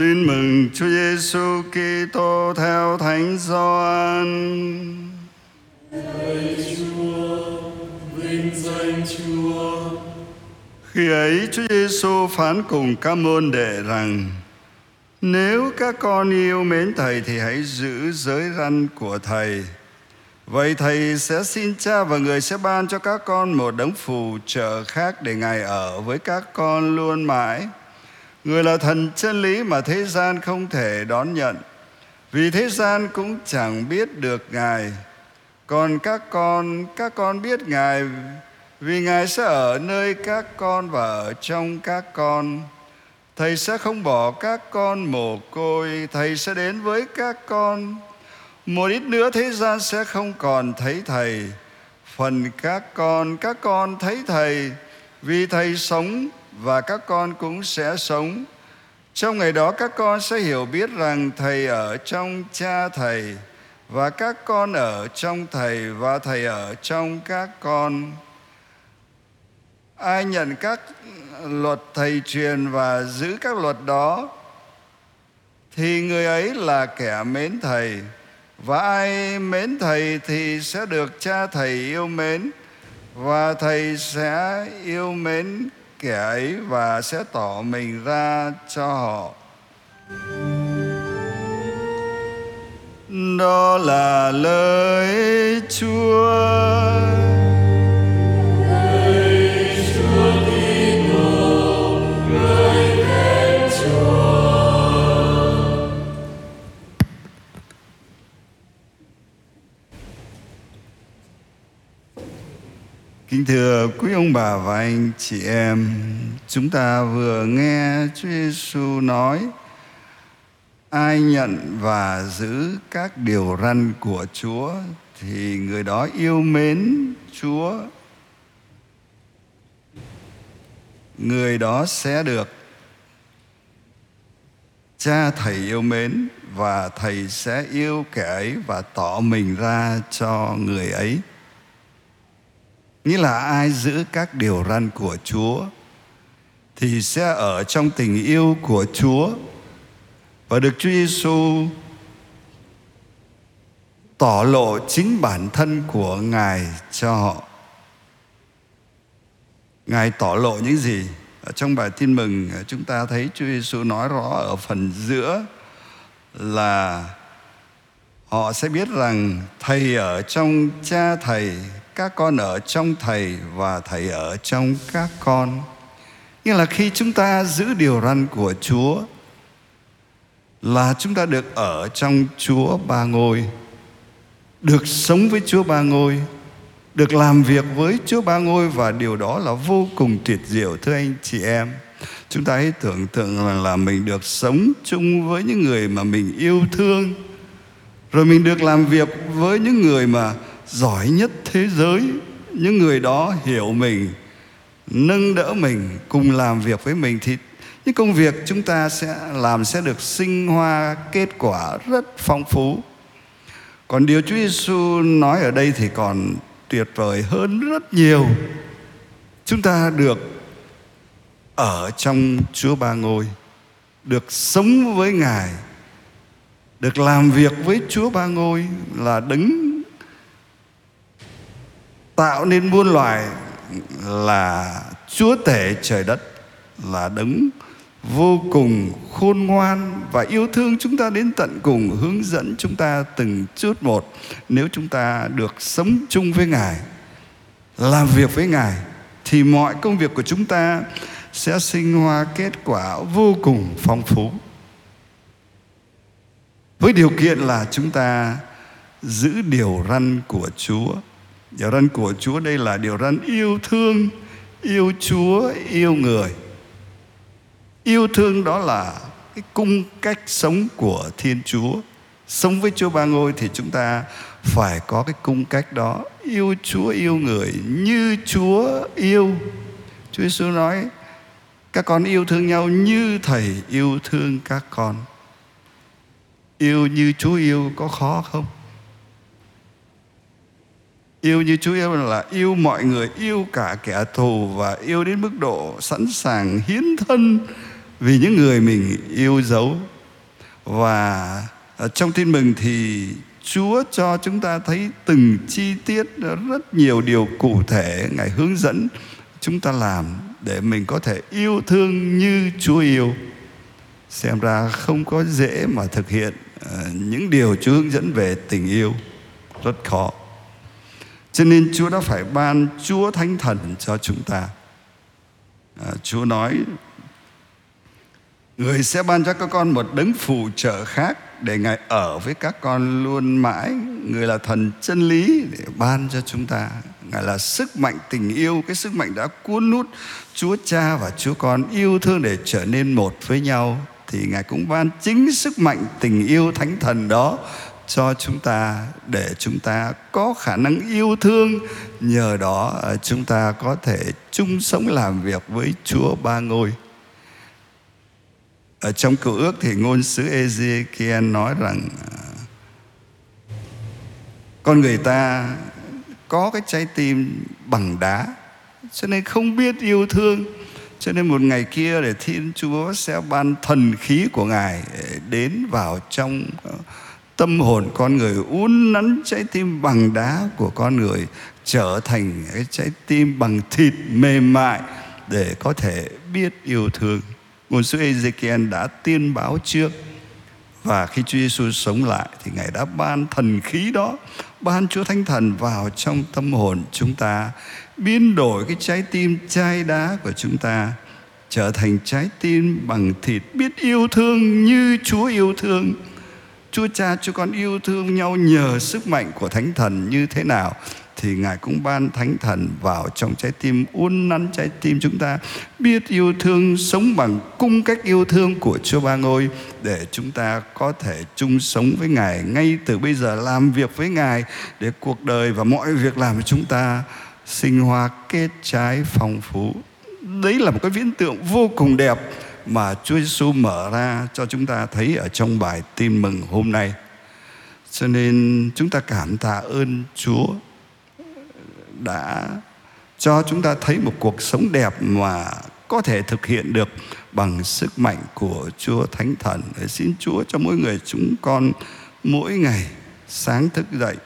Tin mừng Chúa Giêsu Kitô theo Thánh Gioan. Lạy Chúa, vinh danh Chúa. Khi ấy Chúa Giêsu phán cùng các môn đệ rằng: Nếu các con yêu mến Thầy thì hãy giữ giới răn của Thầy. Vậy Thầy sẽ xin Cha và Người sẽ ban cho các con một đấng phù trợ khác để Ngài ở với các con luôn mãi. Người là thần chân lý mà thế gian không thể đón nhận. Vì thế gian cũng chẳng biết được Ngài. Còn các con, các con biết Ngài vì Ngài sẽ ở nơi các con và ở trong các con. Thầy sẽ không bỏ các con mồ côi, Thầy sẽ đến với các con. Một ít nữa thế gian sẽ không còn thấy Thầy. Phần các con, các con thấy Thầy, vì Thầy sống và các con cũng sẽ sống. Trong ngày đó, các con sẽ hiểu biết rằng Thầy ở trong cha Thầy và các con ở trong Thầy và Thầy ở trong các con. Ai nhận các luật Thầy truyền và giữ các luật đó, thì người ấy là kẻ mến Thầy và ai mến Thầy thì sẽ được cha Thầy yêu mến và Thầy sẽ yêu mến kẻ ấy và sẽ tỏ mình ra cho họ. Đó là lời Chúa. Kính thưa quý ông bà và anh chị em, chúng ta vừa nghe Chúa Giêsu nói ai nhận và giữ các điều răn của Chúa thì người đó yêu mến Chúa. Người đó sẽ được cha thầy yêu mến và thầy sẽ yêu kẻ ấy và tỏ mình ra cho người ấy nghĩa là ai giữ các điều răn của Chúa thì sẽ ở trong tình yêu của Chúa và được Chúa Giêsu tỏ lộ chính bản thân của Ngài cho họ. Ngài tỏ lộ những gì? Ở trong bài tin mừng, chúng ta thấy Chúa Giêsu nói rõ ở phần giữa là họ sẽ biết rằng thầy ở trong cha thầy các con ở trong thầy và thầy ở trong các con. Nghĩa là khi chúng ta giữ điều răn của chúa là chúng ta được ở trong chúa ba ngôi được sống với chúa ba ngôi được làm việc với chúa ba ngôi và điều đó là vô cùng tuyệt diệu thưa anh chị em. Chúng ta hãy tưởng tượng là, là mình được sống chung với những người mà mình yêu thương rồi mình được làm việc với những người mà giỏi nhất thế giới. Những người đó hiểu mình, nâng đỡ mình, cùng làm việc với mình thì những công việc chúng ta sẽ làm sẽ được sinh hoa kết quả rất phong phú. Còn điều Chúa Giêsu nói ở đây thì còn tuyệt vời hơn rất nhiều. Chúng ta được ở trong Chúa Ba Ngôi, được sống với Ngài, được làm việc với Chúa Ba Ngôi là đứng tạo nên muôn loài là chúa tể trời đất, là đấng vô cùng khôn ngoan và yêu thương chúng ta đến tận cùng, hướng dẫn chúng ta từng chút một. Nếu chúng ta được sống chung với ngài, làm việc với ngài, thì mọi công việc của chúng ta sẽ sinh hoa kết quả vô cùng phong phú. Với điều kiện là chúng ta giữ điều răn của chúa. Điều răn của Chúa đây là điều răn yêu thương, yêu Chúa, yêu người. Yêu thương đó là cái cung cách sống của Thiên Chúa. Sống với Chúa Ba Ngôi thì chúng ta phải có cái cung cách đó. Yêu Chúa, yêu người như Chúa yêu. Chúa Giêsu nói các con yêu thương nhau như Thầy yêu thương các con. Yêu như Chúa yêu có khó không? Yêu như Chúa yêu là yêu mọi người, yêu cả kẻ thù và yêu đến mức độ sẵn sàng hiến thân vì những người mình yêu dấu và ờ, trong tin mừng thì Chúa cho chúng ta thấy từng chi tiết ờ, rất nhiều điều cụ thể Ngài hướng dẫn chúng ta làm để mình có thể yêu thương như Chúa yêu. Xem ra không có dễ mà thực hiện ờ, những điều Chúa hướng dẫn về tình yêu rất khó. Cho nên Chúa đã phải ban Chúa Thánh Thần cho chúng ta. À, Chúa nói Người sẽ ban cho các con một đấng phụ trợ khác để Ngài ở với các con luôn mãi. Người là thần chân lý để ban cho chúng ta. Ngài là sức mạnh tình yêu, cái sức mạnh đã cuốn nút Chúa Cha và Chúa Con yêu thương để trở nên một với nhau. Thì Ngài cũng ban chính sức mạnh tình yêu thánh thần đó cho chúng ta, để chúng ta có khả năng yêu thương. Nhờ đó ờ, chúng ta có thể chung sống làm việc với Chúa ba ngôi. Ở trong cựu ước thì ngôn sứ Ezekiel nói rằng ờ, con người ta có cái trái tim bằng đá, cho nên không biết yêu thương. Cho nên một ngày kia để Thiên Chúa sẽ ban thần khí của Ngài ờ, đến vào trong tâm hồn con người uốn nắn trái tim bằng đá của con người trở thành cái trái tim bằng thịt mềm mại để có thể biết yêu thương. Ngôn sứ Ezekiel đã tiên báo trước và khi Chúa Giêsu sống lại thì Ngài đã ban thần khí đó, ban Chúa Thánh Thần vào trong tâm hồn chúng ta, biến đổi cái trái tim chai đá của chúng ta trở thành trái tim bằng thịt biết yêu thương như Chúa yêu thương Chúa Cha, Chúa con yêu thương nhau nhờ sức mạnh của Thánh Thần như thế nào thì Ngài cũng ban Thánh Thần vào trong trái tim, uốn nắn trái tim chúng ta, biết yêu thương sống bằng cung cách yêu thương của Chúa Ba Ngôi để chúng ta có thể chung sống với Ngài ngay từ bây giờ, làm việc với Ngài để cuộc đời và mọi việc làm của chúng ta sinh hoa kết trái phong phú. Đấy là một cái viễn tượng vô cùng đẹp mà Chúa Giêsu mở ra cho chúng ta thấy ở trong bài tin mừng hôm nay. Cho nên chúng ta cảm tạ ơn Chúa đã cho chúng ta thấy một cuộc sống đẹp mà có thể thực hiện được bằng sức mạnh của Chúa Thánh Thần. Để xin Chúa cho mỗi người chúng con mỗi ngày sáng thức dậy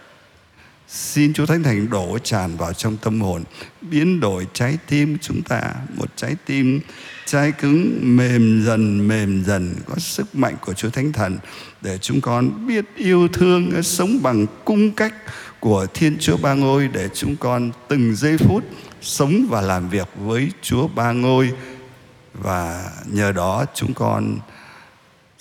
Xin Chúa Thánh Thần đổ tràn vào trong tâm hồn, Biến đổi trái tim chúng ta Một trái tim trái cứng, mềm dần mềm dần, Có sức mạnh của Chúa Thánh Thần Để chúng con biết yêu thương, Sống bằng cung cách của Thiên Chúa Ba Ngôi Để chúng con từng giây phút Sống và làm việc với Chúa Ba Ngôi. Và nhờ đó chúng con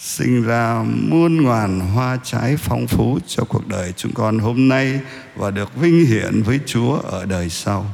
sinh ra muôn ngàn hoa trái phong phú cho cuộc đời chúng con hôm nay và được vinh hiển với Chúa ở đời sau.